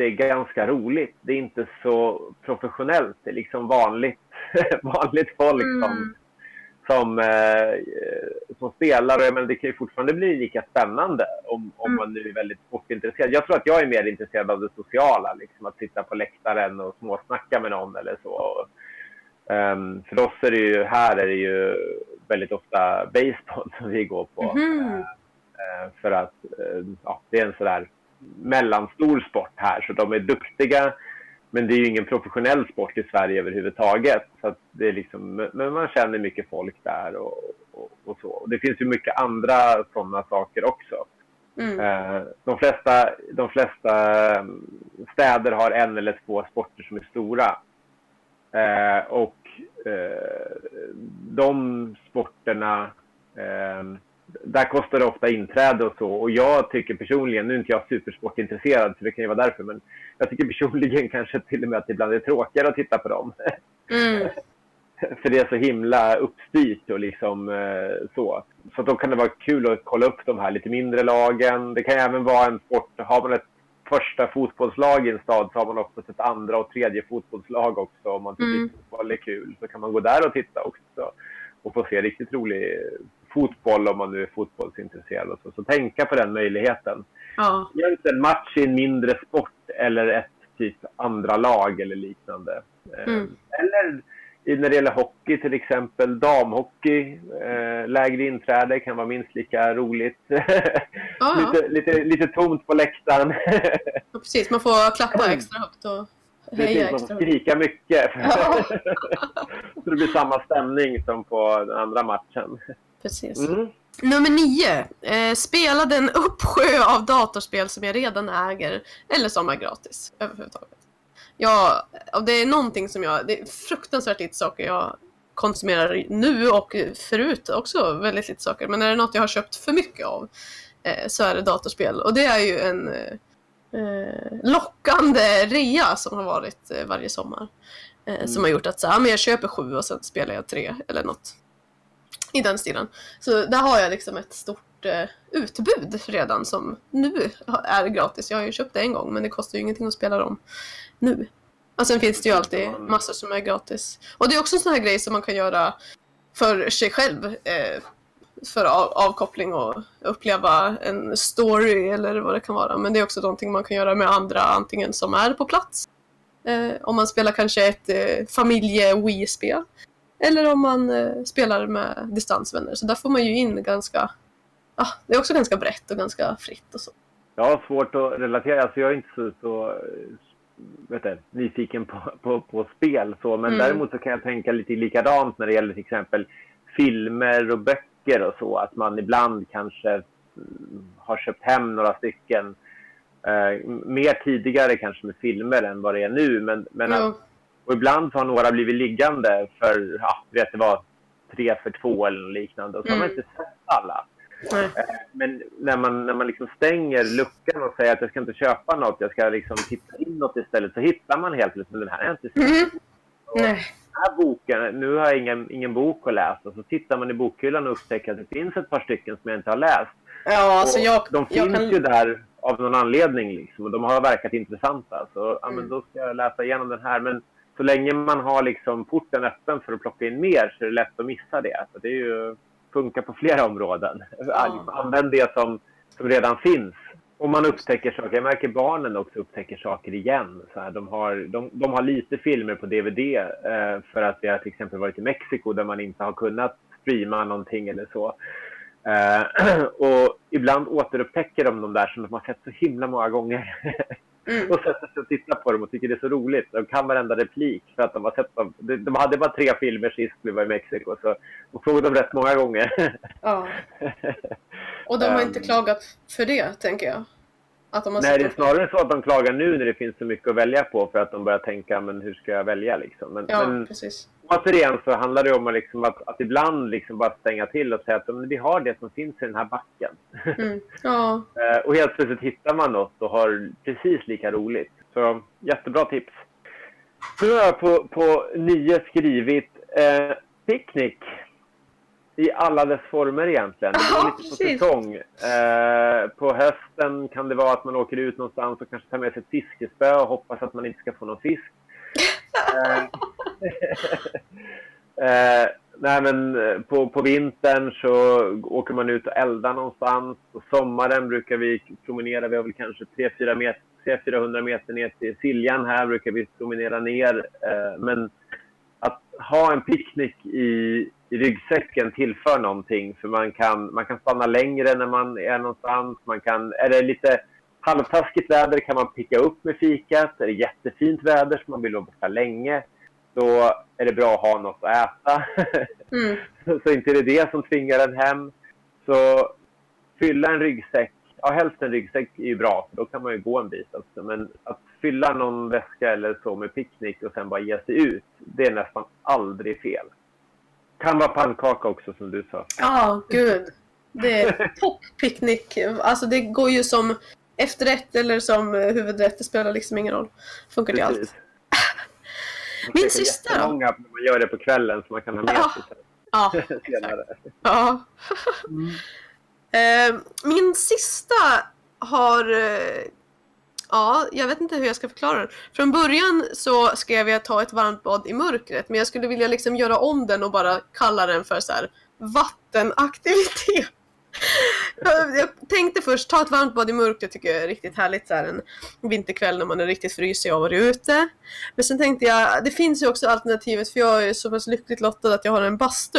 det är ganska roligt. Det är inte så professionellt. Det är liksom vanligt, vanligt folk som,
Mm.
som, eh, som spelar. Och menar, det kan ju fortfarande bli lika spännande om, om
Mm.
man nu är väldigt sportintresserad. Jag tror att jag är mer intresserad av det sociala. Liksom, att sitta på läktaren och småsnacka med någon eller så. Ehm, för oss är det ju, här är det ju väldigt ofta baseball som vi går på.
Mhm.
Eh, för att eh, ja, det är en sådär mellanstor sport här, så de är duktiga. Men det är ju ingen professionell sport i Sverige överhuvudtaget. Så det är liksom, men man känner mycket folk där och, och, och så. Och det finns ju mycket andra sådana saker också.
Mm.
Eh, de, flesta, de flesta eh, städer har en eller två sporter som är stora. Eh, och eh, de sporterna, där kostar det ofta inträde och så. Och jag tycker personligen, nu är inte jag supersportintresserad så det kan ju vara därför, men jag tycker personligen kanske till och med att det ibland är tråkigare att titta på dem.
Mm.
För det är så himla uppstyrt och liksom eh, så. Så då kan det vara kul att kolla upp de här lite mindre lagen. Det kan ju även vara en sport, har man ett första fotbollslag i en stad så har man oftast ett andra och tredje fotbollslag också. Om man tycker
Mm.
fotboll är kul så kan man gå där och titta också. Och få se riktigt rolig fotboll om man nu är fotbollsintresserad. Så. så tänka på den möjligheten.
Ja.
Egentligen match i en mindre sport eller ett typ andra lag eller liknande. Eh,
Mm.
Eller när det gäller hockey till exempel, damhockey, eh, lägre inträde kan vara minst lika roligt.
Ja.
lite, lite, lite tomt på läktaren.
ja, precis. Man får klappa extra högt och heja
Precis, man
extra
får
högt.
skrika mycket. Så det blir samma stämning som på den andra matchen.
Precis.
Mm.
Nummer nio. Eh, spela den uppsjö av datorspel som jag redan äger eller som är gratis överhuvudtaget. Ja, det är någonting som jag, det är fruktansvärt lite saker jag konsumerar nu och förut också väldigt lite saker. Men är det något jag har köpt för mycket av eh, så är det datorspel. Och det är ju en eh, lockande rea som har varit eh, varje sommar. Eh,
Mm.
Som har gjort att så, ja, men jag köper sju och sen spelar jag tre eller något i den stilen. Så där har jag liksom ett stort eh, utbud redan som nu är gratis. Jag har ju köpt det en gång men det kostar ju ingenting att spela dem nu. Och sen finns det ju alltid massor som är gratis. Och det är också en sån här grej som man kan göra för sig själv. Eh, för av, avkoppling och uppleva en story eller vad det kan vara. Men det är också någonting man kan göra med andra antingen som är på plats. Eh, om man spelar kanske ett eh, familje-Wii-spel. Eller om man eh, spelar med distansvänner. Så där får man ju in ganska... Ja, det är också ganska brett och ganska fritt och så.
Jag har svårt att relatera. Alltså jag är inte så, så eh, vet du, nyfiken på, på, på spel. Så. Men
Mm.
däremot så kan jag tänka lite likadant när det gäller till exempel filmer och böcker och så. Att man ibland kanske mm, har köpt hem några stycken. Eh, mer tidigare kanske med filmer än vad det är nu. Men, men att,
Jo.
Och ibland så har några blivit liggande för, ja, vet det var tre för två eller liknande. Och så har man
Mm.
inte sett alla. Eh, Men när man, när man liksom stänger luckan och säger att jag ska inte köpa något, jag ska liksom titta inåt istället, så hittar man helt plötsligt den här jag inte.
Mm.
Den här boken, nu har jag ingen, ingen bok att läsa. Och så tittar man i bokhyllan och upptäcker att det finns ett par stycken som jag inte har läst.
Ja, alltså jag,
de
jag
finns
kan...
ju där av någon anledning liksom, och de har verkat intressanta. Så ja, men
Mm.
då ska jag läsa igenom den här. Men så länge man har liksom porten öppen för att plocka in mer så är det lätt att missa det. Så det är ju, funkar på flera områden.
Ja.
Använd det som, som redan finns. Och man upptäcker saker. Jag märker barnen också upptäcker saker igen. Så här, de, har, de, de har lite filmer på DVD eh, för att vi har till exempel varit i Mexiko där man inte har kunnat streama någonting eller så. Eh, och ibland återupptäcker de de där som de har sett så himla många gånger.
Mm.
och sätter sig och tittar på dem och tycker det är så roligt. De kan varenda replik för att de har sett dem. De, de hade bara tre filmer sist vi var i Mexiko så och såg dem rätt många gånger.
Ja. Och de har
Ehm.
inte klagat för det, tänker jag. Att de har
Nej, det är snarare så att de klagar nu när det finns så mycket att välja på för att de börjar tänka, men hur ska jag välja liksom? Men,
Ja,
men
precis.
återigen så handlar det om att, liksom att, att ibland liksom bara stänga till och säga att men vi har det som finns i den här backen.
Mm. Ja.
Eh, och helt plötsligt hittar man något och har precis lika roligt. Så jättebra tips. Nu har jag på, på nio skrivit eh, picknick i alla dess former egentligen. Det beror
Ja,
lite på
precis.
säsong. Eh, på hösten kan det vara att man åker ut någonstans och kanske tar med sig ett fiskespö och hoppas att man inte ska få någon fisk. Eh, eh, nej, men på, på vintern så åker man ut och eldar någonstans. På sommaren brukar vi promenera, vi har väl kanske 300-400 meter, 300-400 meter ner till Siljan här brukar vi promenera ner. Men ha en picknick i, i ryggsäcken tillför någonting. För man kan, man kan stanna längre när man är någonstans. Man kan, är det lite halvtaskigt väder kan man picka upp med fikat. Är det jättefint väder så man vill vara borta länge, då är det bra att ha något att äta.
Mm.
så inte är det det som tvingar en hem. Så fylla en ryggsäck, ja helst en ryggsäck är ju bra, för då kan man ju gå en bit också. Men att fylla någon väska eller så med picknick och sen bara ge sig ut, det är nästan aldrig fel. Kan vara pannkaka också som du sa.
Ja, gud. Det är poppicknick. Alltså det går ju som efterrätt eller som huvudrätt. Det spelar liksom ingen roll. Funkar till allt. Min sista då?
när man gör det på kvällen så man kan ha med
Ja.
sig sen
Ja, ja. Eh, Eh, min sista har... Eh, ja, jag vet inte hur jag ska förklara den. Från början så skrev jag ta ett varmt bad i mörkret, men jag skulle vilja liksom göra om den och bara kalla den för så här vattenaktivitet. Jag tänkte först ta ett varmt bad i mörkret tycker jag är riktigt härligt så här en vinterkväll när man är riktigt frysig och har varit ute. Men sen tänkte jag, det finns ju också alternativet för jag är så pass lyckligt lottad att jag har en bastu.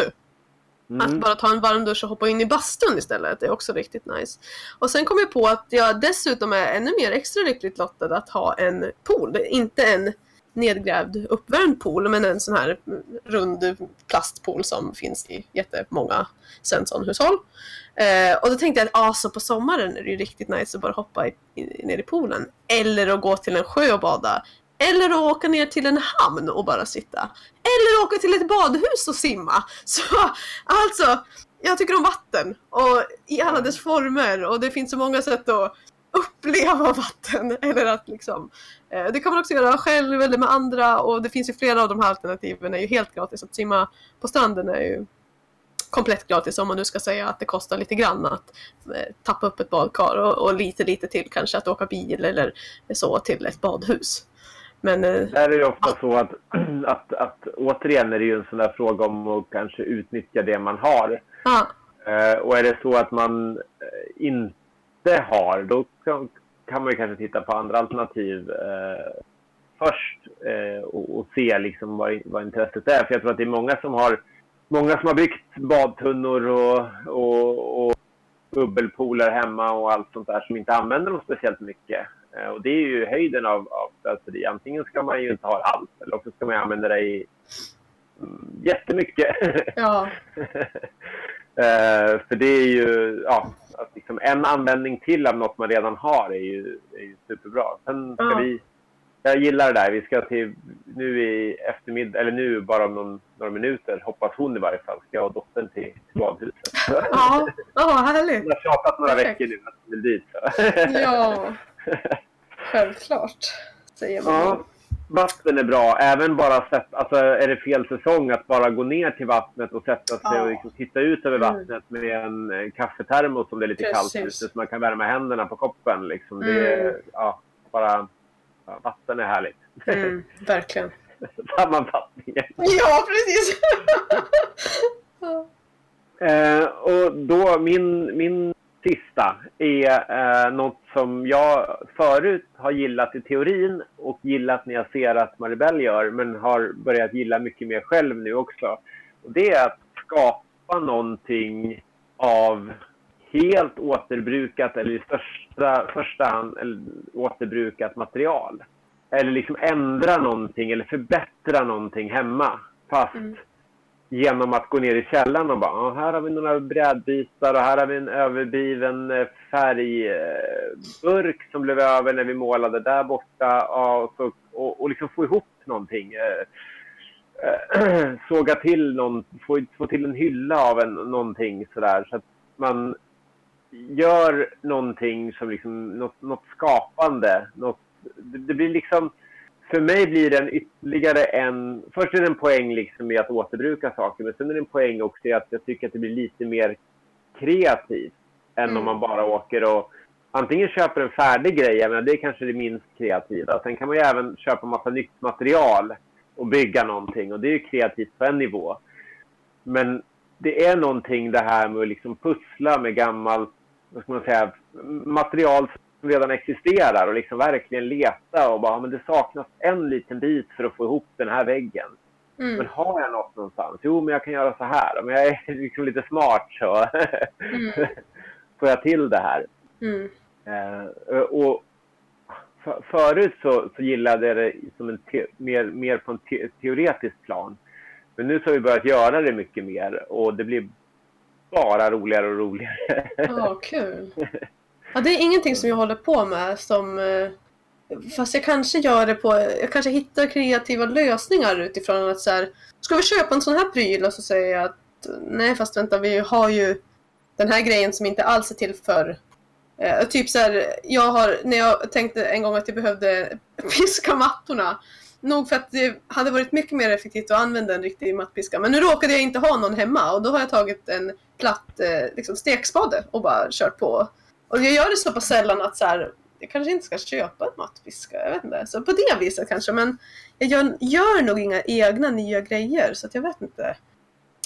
Att
Mm.
bara ta en varm dusch och hoppa in i bastun istället det är också riktigt nice. Och sen kom jag på att jag dessutom är ännu mer extra lyckligt lottad att ha en pool. Inte en nedgrävd uppvärmd pool men en sån här rund plastpool som finns i jättemånga Svensson-hushåll. Eh, och då tänkte jag att ah, så på sommaren är det ju riktigt nice att bara hoppa i, i, ner i poolen. Eller att gå till en sjö och bada. Eller att åka ner till en hamn och bara sitta. Eller åka till ett badhus och simma. Så alltså, jag tycker om vatten och i alla dess former och det finns så många sätt att uppleva vatten. Eller att liksom, eh, det kan man också göra själv eller med andra och det finns ju flera av de här alternativen är ju helt gratis. Att simma på stranden är ju komplett gratis om man nu ska säga att det kostar lite grann att eh, tappa upp ett badkar och, och lite lite till kanske att åka bil eller så till ett badhus. Men, eh,
Där är det ofta så att, att, att återigen är det ju en sån där fråga om att kanske utnyttja det man har.
ja,
Eh, och är det så att man eh, inte har, då kan, kan man ju kanske titta på andra alternativ eh, först eh, och, och se liksom vad, vad intresset är. För jag tror att det är många som har, många som har byggt badtunnor och, och, och bubbelpooler hemma och allt sånt där som inte använder dem speciellt mycket. Eh, och det är ju höjden av, av slöseri. Antingen ska man ju inte ha allt eller också ska man använda det i mm, jättemycket.
ja,
Eh, för det är ju, ja, att liksom en användning till av något man redan har är ju, är ju superbra. Sen ska
Ja.
vi, jag gillar det där, vi ska till, nu i eftermiddag, eller nu bara om någon, några minuter, hoppas hon i varje fall, ska jag och dottern till, badhuset.
ja, ja härligt.
Hon har tjatat några
Perfekt.
veckor nu att hon vill dit.
Ja, självklart. Säger man.
Ja, vatten är bra. Även bara sätt, alltså är det fel säsong att bara gå ner till vattnet och sätta sig
Ja.
och liksom titta ut över
Mm.
vattnet med en kaffetermos om det är lite
Precis.
kallt ute så man kan värma händerna på koppen. Liksom. Det
Mm.
ja, bara, ja, vatten är härligt.
Mm, verkligen.
Sammanfattningen.
Ja, precis. Ja.
Eh, och då min, min sista är eh, något som jag förut har gillat i teorin och gillat när jag ser att Maribel gör men har börjat gilla mycket mer själv nu också. Och det är att skapa någonting av helt återbrukat eller i största, första hand eller, återbrukat material. Eller liksom ändra någonting eller förbättra någonting hemma. Fast
Mm
genom att gå ner i källaren och bara, här har vi några brädbitar och här har vi en överbliven eh, färgburk eh, som blev över när vi målade där borta. Och, så, och, och liksom få ihop någonting. Eh, såga till någon, få, få till en hylla av en, någonting sådär. Så att man gör någonting som liksom, något, något skapande. Något, det, det blir liksom för mig blir det en ytterligare en... Först är det en poäng liksom i att återbruka saker, men sen är det en poäng också i att jag tycker att det blir lite mer kreativt än
Mm.
om man bara åker och antingen köper en färdig grej, jag menar, det är kanske det minst kreativa. Sen kan man ju även köpa massa nytt material och bygga någonting och det är ju kreativt på en nivå. Men det är någonting det här med att liksom pussla med gammalt, vad ska man säga, material som redan existerar och liksom verkligen leta och bara, men det saknas en liten bit för att få ihop den här väggen. Men
Mm.
har jag något någonstans? Jo, men jag kan göra så här. Men jag är liksom lite smart så
Mm.
får jag till det här.
Mm.
Eh, och för, förut så, så gillade jag det som en te, mer, mer på en te, teoretisk plan. Men nu så har vi börjat göra det mycket mer och det blir bara roligare och roligare.
Ja, kul. Ja, det är ingenting som jag håller på med som... Eh, fast jag kanske gör det på... Jag kanske hittar kreativa lösningar utifrån att så här, Ska vi köpa en sån här pryl? Och så säger jag att nej fast vänta vi har ju den här grejen som inte alls är till för... Eh, typ så här, jag har, när jag tänkte en gång att jag behövde piska mattorna. Nog för att det hade varit mycket mer effektivt att använda en riktig mattpiska. Men nu råkade jag inte ha någon hemma och då har jag tagit en platt eh, liksom stekspade och bara kört på. Och jag gör det så pass sällan att så här, jag kanske inte ska köpa en mattpiska. Jag vet inte. Så på det viset kanske. Men jag gör, gör nog inga egna nya grejer så jag vet inte.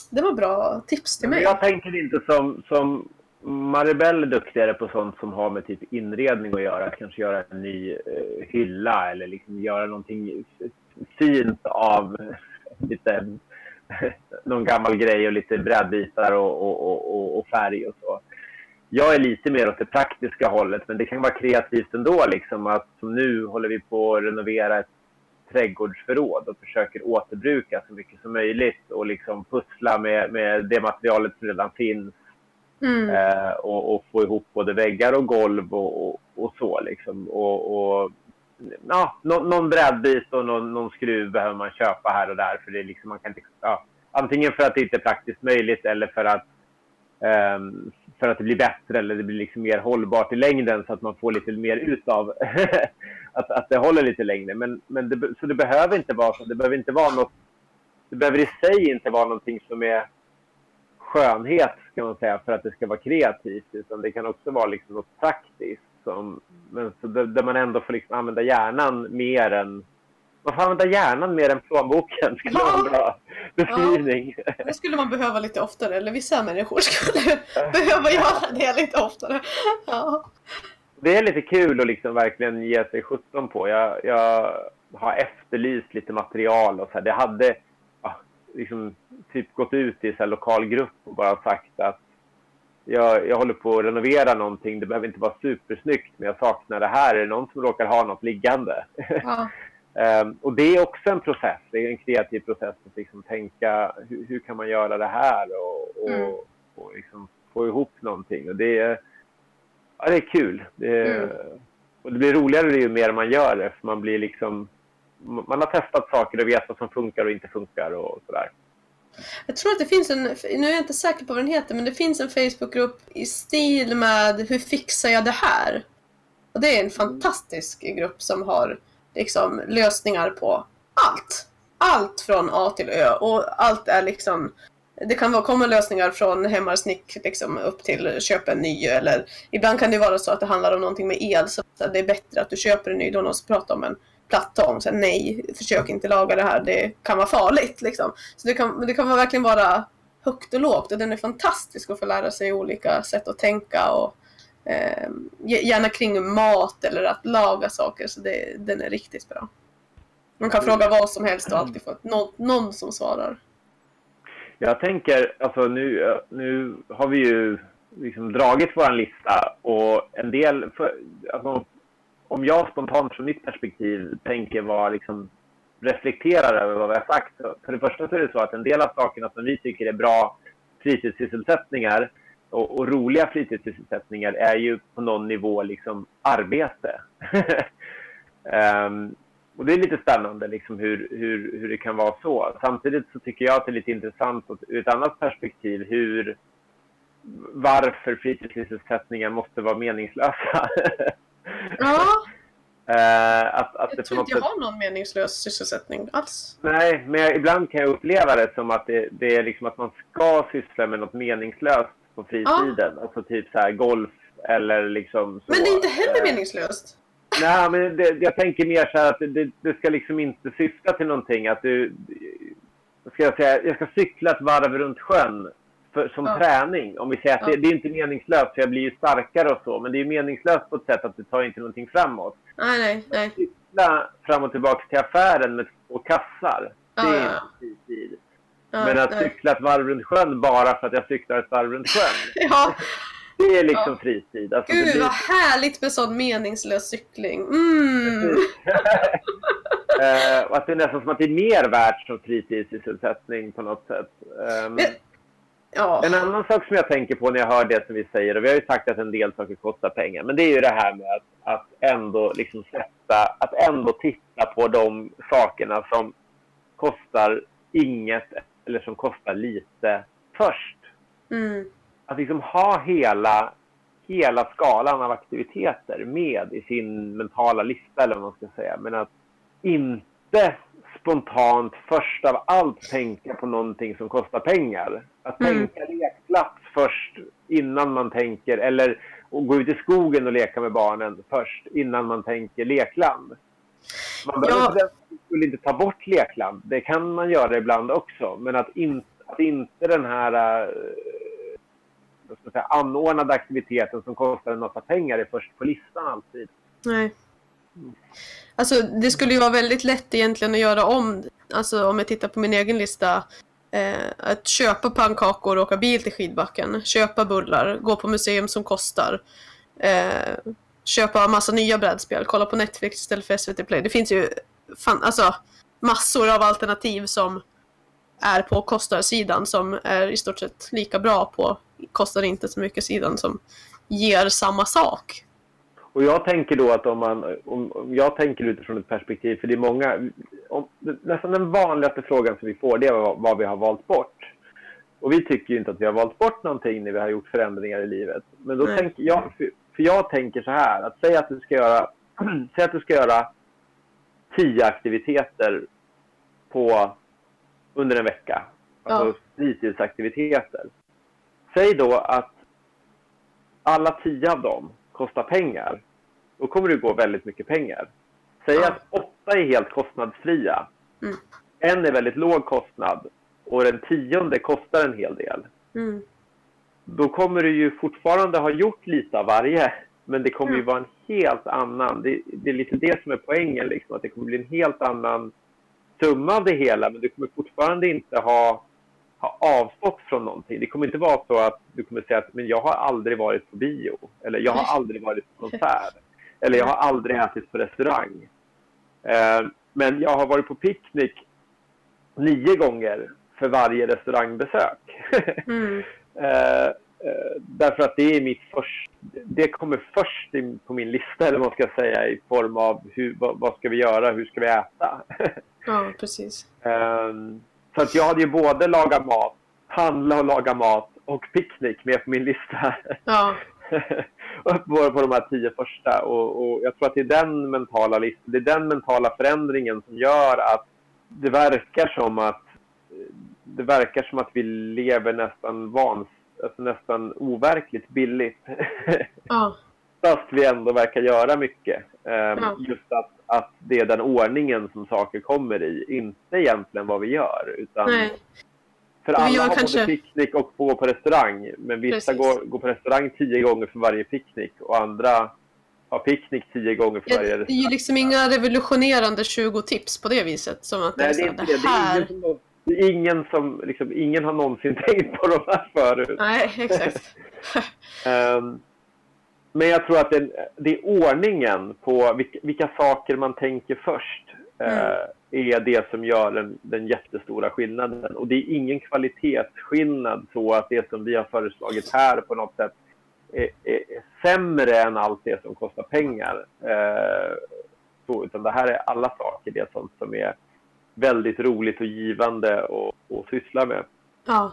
Det var bra tips till mig.
jag tänker inte som, som Maribel är duktigare på sånt som har med typ inredning att göra. Att kanske göra en ny eh, hylla eller liksom göra någonting fint av lite, någon gammal grej och lite brädbitar och, och, och, och färg och så. Jag är lite mer åt det praktiska hållet, men det kan vara kreativt ändå. Liksom, att som nu håller vi på att renovera ett trädgårdsförråd och försöker återbruka så mycket som möjligt och liksom pussla med, med det materialet som redan finns
Mm.
eh, och, och få ihop både väggar och golv och, och, och så. Liksom. Och, ja, någon, någon brädbit och någon, någon skruv behöver man köpa här och där. För det är liksom, man kan ja, antingen för att det inte är praktiskt möjligt eller för att, um, för att det blir bättre eller det blir liksom mer hållbart i längden så att man får lite mer ut av att, att det håller lite längre. Men, men det, så det behöver inte vara så. Det behöver inte vara något det behöver i sig inte vara någonting som är skönhet kan man säga för att det ska vara kreativt utan det kan också vara liksom något praktiskt som, men så där, man ändå får liksom använda hjärnan mer än man får använda hjärnan mer än plånboken skulle ja. vara en bra beskrivning.
Ja, det skulle man behöva lite oftare, eller vissa människor skulle behöva göra det lite oftare. Ja.
Det är lite kul att liksom verkligen ge sig sjutton på. Jag, jag har efterlyst lite material och så här. Det hade liksom, typ gått ut i en lokal grupp och bara sagt att jag, jag håller på att renovera någonting. Det behöver inte vara supersnyggt, men jag saknar det här. Är det någon som råkar ha något liggande? Ja. um, och det är också en process. Det är en kreativ process att liksom tänka hur, hur kan man göra det här och, och, mm. och liksom få ihop någonting. Och det, är, ja, det är kul. Det, mm. och det blir roligare ju mer man gör det. För man blir liksom man har testat saker och vet vad som funkar och inte funkar och sådär.
Jag tror att det finns en, nu är jag inte säker på vad den heter, men det finns en Facebookgrupp i stil med Hur fixar jag det här? Och det är en fantastisk grupp som har liksom lösningar på allt. Allt från A till Ö och allt är liksom det kan komma lösningar från hemmarsnick liksom, upp till köpa en ny eller ibland kan det vara så att det handlar om någonting med el så det är bättre att du köper en ny. Då någon pratar om en plattång. Så nej, försök inte laga det här, det kan vara farligt. Liksom. Så det kan, det kan verkligen vara högt och lågt och den är fantastisk att få lära sig olika sätt att tänka och eh, gärna kring mat eller att laga saker. Så det, den är riktigt bra. Man kan fråga vad som helst och alltid få någon, någon som svarar.
Jag tänker, alltså nu, nu har vi ju liksom dragit vår lista och en del, för, alltså, om jag spontant från mitt perspektiv tänker vad liksom reflekterar över vad vi har sagt. För det första så är det så att en del av sakerna som vi tycker är bra fritidssysselsättningar och, och roliga fritidssysselsättningar är ju på någon nivå liksom arbete. um, och det är lite spännande liksom hur, hur, hur det kan vara så. Samtidigt så tycker jag att det är lite intressant ur ett annat perspektiv hur varför fritidssysselsättningar måste vara meningslösa.
Ja.
Uh, att, att
jag tror inte jag har någon meningslös sysselsättning alls.
Nej, men jag, ibland kan jag uppleva det som att det, det, är liksom att man ska syssla med något meningslöst på fritiden. Ja. Alltså typ så här golf eller liksom så.
Men det är inte heller uh, meningslöst.
Nej, men det, jag tänker mer så här att det, det, ska liksom inte syfta till någonting. Att du, ska jag säga, jag ska cykla ett varv runt sjön för, som ja. träning. Om vi säger att ja. det, det, är inte meningslöst, för jag blir ju starkare och så. Men det är meningslöst på ett sätt att det tar inte någonting framåt.
Nej, nej, nej.
Cykla fram och tillbaka till affären med två kassar. Ja, det är inte fritid. Men att nej. cykla ett varv runt sjön bara för att jag cyklar ett varv runt sjön.
ja.
Det är liksom ja. fritid.
Alltså, Gud blir... vad härligt med sån meningslös cykling. Mm. uh,
att det är nästan som att det är mer värt som fritidssysselsättning på något sätt. Um... Men, Ja. En annan sak som jag tänker på när jag hör det som vi säger, och vi har ju sagt att en del saker kostar pengar, men det är ju det här med att, att ändå liksom sätta, att ändå titta på de sakerna som kostar inget eller som kostar lite först.
Mm.
Att liksom ha hela, hela skalan av aktiviteter med i sin mentala lista eller vad man ska säga. Men att inte spontant först av allt tänka på någonting som kostar pengar. Att mm. tänka lekplats först innan man tänker, eller gå ut i skogen och leka med barnen först innan man tänker lekland. Man behöver ja. inte, inte ta bort lekland. Det kan man göra ibland också. Men att, in, att inte den här uh, ska säga, anordnade aktiviteten som kostar en massa pengar är först på listan alltid.
Nej. Alltså det skulle ju vara väldigt lätt egentligen att göra om, alltså om jag tittar på min egen lista, eh, att köpa pannkakor och åka bil till skidbacken, köpa bullar, gå på museum som kostar, eh, köpa massa nya brädspel, kolla på Netflix istället för SVT Play. Det finns ju fan, alltså, massor av alternativ som är på kostarsidan som är i stort sett lika bra på kostar inte så mycket sidan som ger samma sak.
Och jag tänker då att om man, om, om jag tänker utifrån ett perspektiv, för det är många, om, nästan den vanligaste frågan som vi får det är vad, vad vi har valt bort. Och vi tycker ju inte att vi har valt bort någonting när vi har gjort förändringar i livet. Men då
Nej.
tänker jag, för, jag tänker så här, att säga att du ska göra, säg att du ska göra tio aktiviteter på, under en vecka. Alltså
Ja.
fritidsaktiviteter. Säg då att alla tio av dem kostar pengar. Då kommer det gå väldigt mycket pengar. Säg
Ja.
att åtta är helt kostnadsfria.
Mm.
En är väldigt låg kostnad och den tionde kostar en hel del.
Mm.
Då kommer du ju fortfarande ha gjort lite av varje. Men det kommer ju vara en helt annan. Det, det är lite det som är poängen. Liksom, att det kommer bli en helt annan summa av det hela. Men du kommer fortfarande inte ha, ha avstått från någonting. Det kommer inte vara så att du kommer säga att men jag har aldrig varit på bio. Eller jag har aldrig varit på konsert. Eller jag har aldrig ätit på restaurang. Eh, men jag har varit på picknick nio gånger för varje restaurangbesök.
Mm.
Eh, eh, därför att det är mitt först, det kommer först i, på min lista, eller vad man ska säga, i form av hur, vad, vad ska vi göra, hur ska vi äta?
Ja, precis.
Ehm, så att jag hade ju både laga mat, handla och laga mat och picknick med på min lista.
Ja,
upp på, på de här tio första. Och, och jag tror att det är den mentala listan, det är den mentala förändringen som gör att det verkar som att det verkar som att vi lever nästan vans, alltså nästan overkligt billigt.
ja,
Fast vi ändå verkar göra mycket. Ehm,
Ja.
Just att, att det är den ordningen som saker kommer i. Inte egentligen vad vi gör. Utan
nej.
för
Vi
alla har
kanske-
både picknick och gå på restaurang. Men vissa
Precis.
går, går på restaurang tio gånger för varje picknick och andra har picknick tio gånger för
Ja,
varje
det är
restaurang.
ju liksom inga revolutionerande 20 tips på det viset. Som att
Nej, det är
här,
inte det. Det är
här...
som, det är ingen som liksom, ingen har någonsin tänkt på de här förut.
Nej, exakt.
Ehm, men jag tror att det, det är ordningen på vilka, vilka saker man tänker först eh, är det som gör den, den jättestora skillnaden. Och det är ingen kvalitetsskillnad så att det som vi har föreslagit här på något sätt är, är, är sämre än allt det som kostar pengar. Eh, så, utan det här är alla saker, det sånt som är väldigt roligt och givande att att syssla med.
Ja.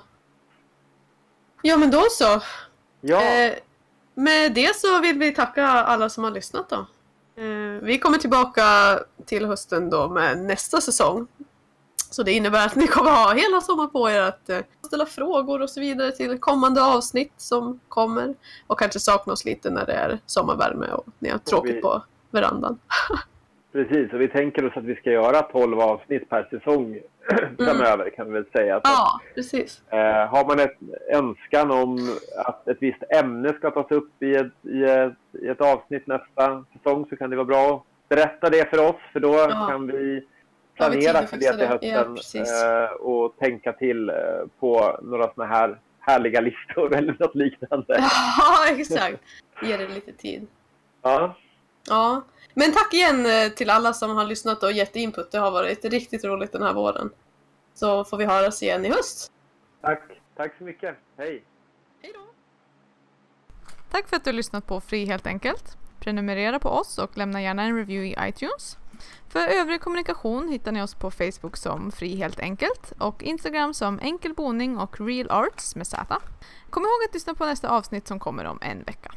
Ja, men då så.
Ja,
Eh, med det så vill vi tacka alla som har lyssnat då. Eh, vi kommer tillbaka till hösten då med nästa säsong. Så det innebär att ni kommer ha hela sommaren på er att eh, ställa frågor och så vidare till kommande avsnitt som kommer. Och kanske sakna oss lite när det är sommarvärme och ni har tråkigt
vi-
på verandan.
Precis, och vi tänker oss att vi ska göra 12 avsnitt per säsong framöver kan vi väl säga. Så,
Ja, precis.
eh, har man ett önskan om att ett visst ämne ska tas upp i ett, i ett, i ett avsnitt nästa säsong så kan det vara bra att berätta det för oss för då
Ja.
kan vi planera
att
för det till?
Ja,
hösten
precis.
eh, och tänka till eh, på några såna här härliga listor eller något liknande.
Ja, exakt. Ge det lite tid.
Ja,
Ja, men tack igen eh, till alla som har lyssnat och gett input. Det har varit riktigt roligt den här våren. Så får vi höras igen i höst.
tack. Tack så mycket. Hej!
Hej då!
Tack för att du har lyssnat på Fri helt enkelt. Prenumerera på oss och lämna gärna en review i iTunes. För övrig kommunikation hittar ni oss på Facebook som Fri helt enkelt och Instagram som Enkel boning och Real Arts med Z. Kom ihåg att lyssna på nästa avsnitt som kommer om en vecka.